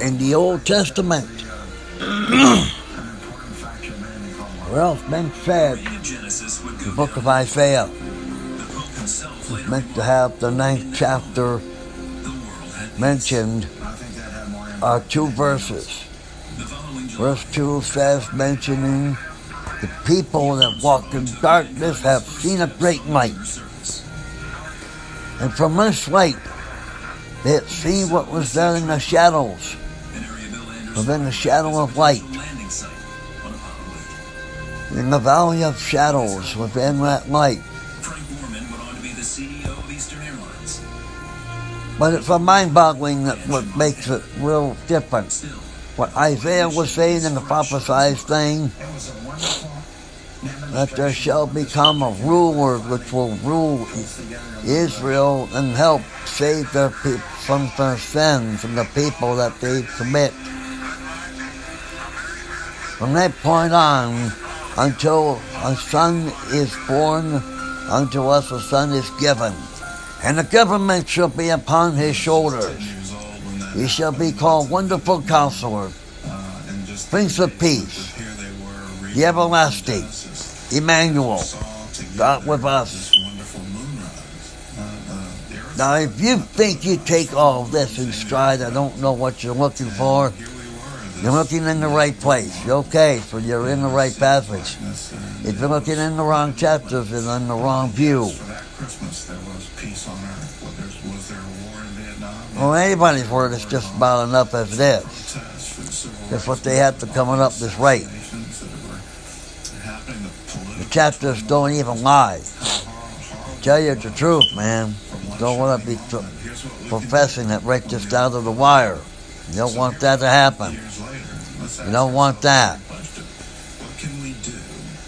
in the Old Testament. well, it's been said, the book of Isaiah was meant to have the ninth chapter mentioned are two verses. Verse 2 says, mentioning the people that walk in darkness have seen a great light. And from this light, they had seen what was there in the shadows, within the shadow of light. In the valley of shadows, within that light. But it's a mind-boggling that what makes it real different. What Isaiah was saying in the prophesied thing, that there shall become a ruler which will rule Israel and help save their people from their sins and the people that they commit. From that point on, until a son is born, unto us a son is given and the government shall be upon his shoulders. He shall be called Wonderful Counselor, Prince of Peace, the Everlasting, Emmanuel, God with us. Now, if you think you take all this in stride, I don't know what you're looking for. You're looking in the right place. You're okay, so you're in the right passage. If you're looking in the wrong chapters, you're in the wrong view. Well, anybody's word is just about enough as it is. That's what they have to coming up this rate. The chapters don't even lie. Tell you the truth, man. Don't want to be professing it right just out of the wire. You don't want that to happen. You don't want that.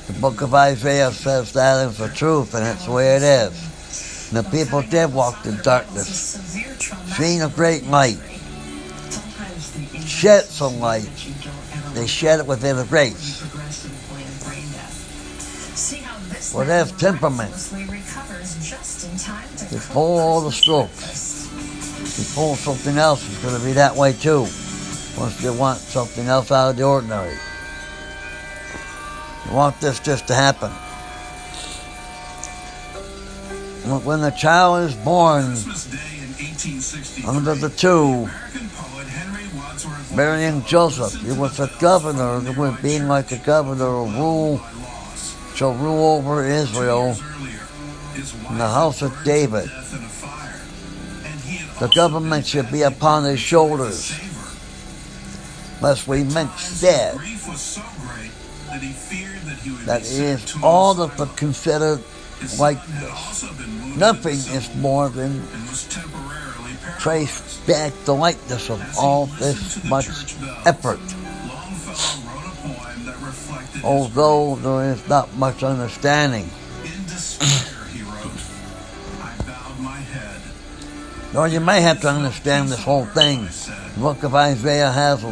The book of Isaiah says that is the truth, and it's the way it is. And the people did walk in darkness, seen a great light, shed some light. They shed it within a grace. Well, there's temperament. Before all the strokes. Before something else is going to be that way too. Once they want something else out of the ordinary. You want this just to happen. When the child is born under the two, Mary and Joseph, he was a governor, being like a governor, will rule, shall rule over Israel in the house of David. The government should be upon his shoulders. Lest we meant said that is all of the considered likeness. Nothing is more than trace back the likeness of all this much effort. Although there is not much understanding. Or you may have to understand this whole thing. The book of Isaiah has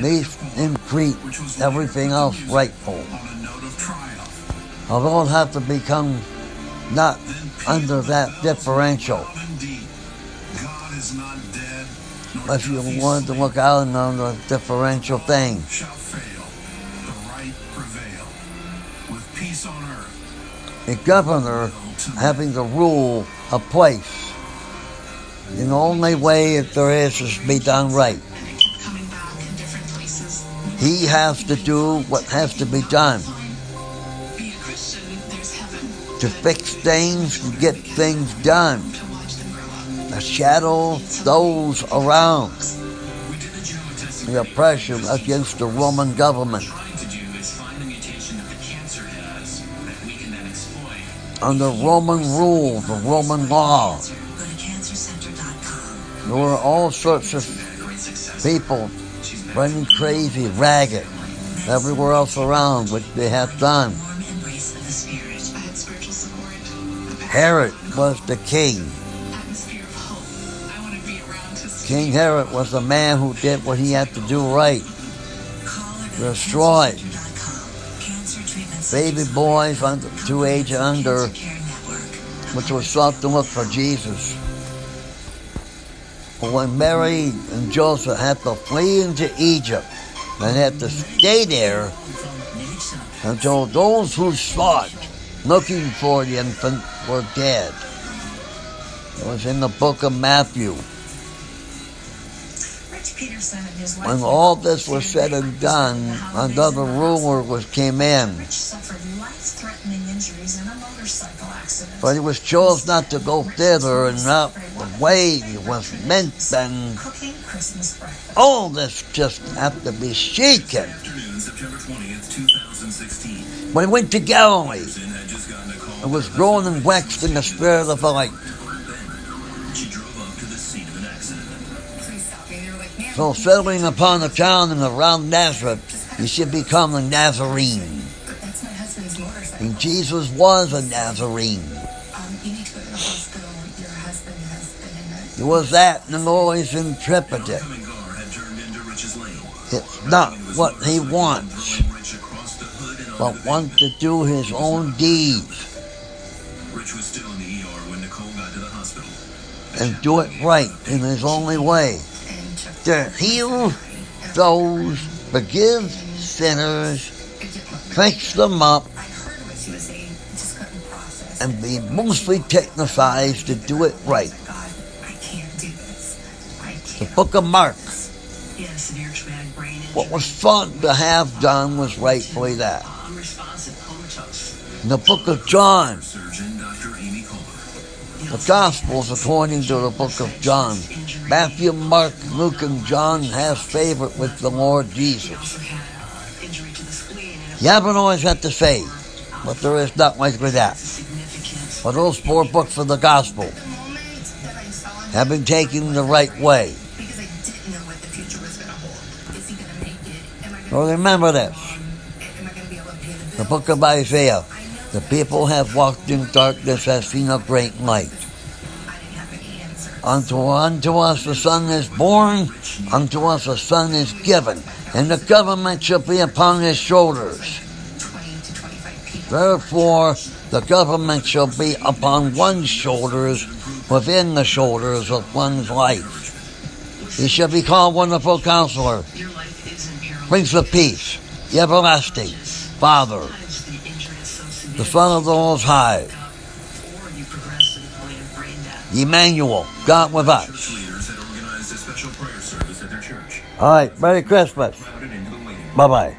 these increase everything else rightful. Although it have to become not under that differential. If you wanted to look out on the differential thing. A governor having to rule a place in the only way that there is is to be done right. He has to do what has to be done to fix things and get things done. The shadow those around the oppression against the Roman government. Under Roman rule, the Roman law, there were all sorts of people running crazy, ragged, everywhere else around, which they have done. Herod was the king. King Herod was the man who did what he had to do right. Destroyed baby boys under two age under, which was thought to look for Jesus. when Mary and Joseph had to flee into Egypt and had to stay there until those who sought looking for the infant were dead. It was in the book of Matthew. When all this was said and done, another ruler was came in. But he was chose not to go thither and not the way he was meant and all this just had to be shaken. When he went to Galilee, it was growing and waxed in the spirit of light. So upon the town and around Nazareth, you should become a Nazarene. And Jesus was a Nazarene. He was that and always interpreted. It's not what he wants, but wants to do his own deeds. And do it right in his only way. To heal those, forgive sinners, fix them up, and be mostly technified to do it right. The book of Mark. What was fun to have done was rightfully that. In the book of John, the Gospels according to the book of John. Matthew, Mark, Luke, and John have favor with the Lord Jesus. You haven't always had to say, but there is not much with that. But those four books of the Gospel have been taken the right way. So remember this. The book of Isaiah. The people have walked in darkness, have seen a great light. Unto, unto us a son is born, unto us a son is given, and the government shall be upon his shoulders. Therefore, the government shall be upon one's shoulders, within the shoulders of one's life. He shall be called Wonderful Counselor, Prince of Peace, the Everlasting, Father, the Son of the Most High. Emmanuel, God with us. All right, Merry Christmas. Bye bye.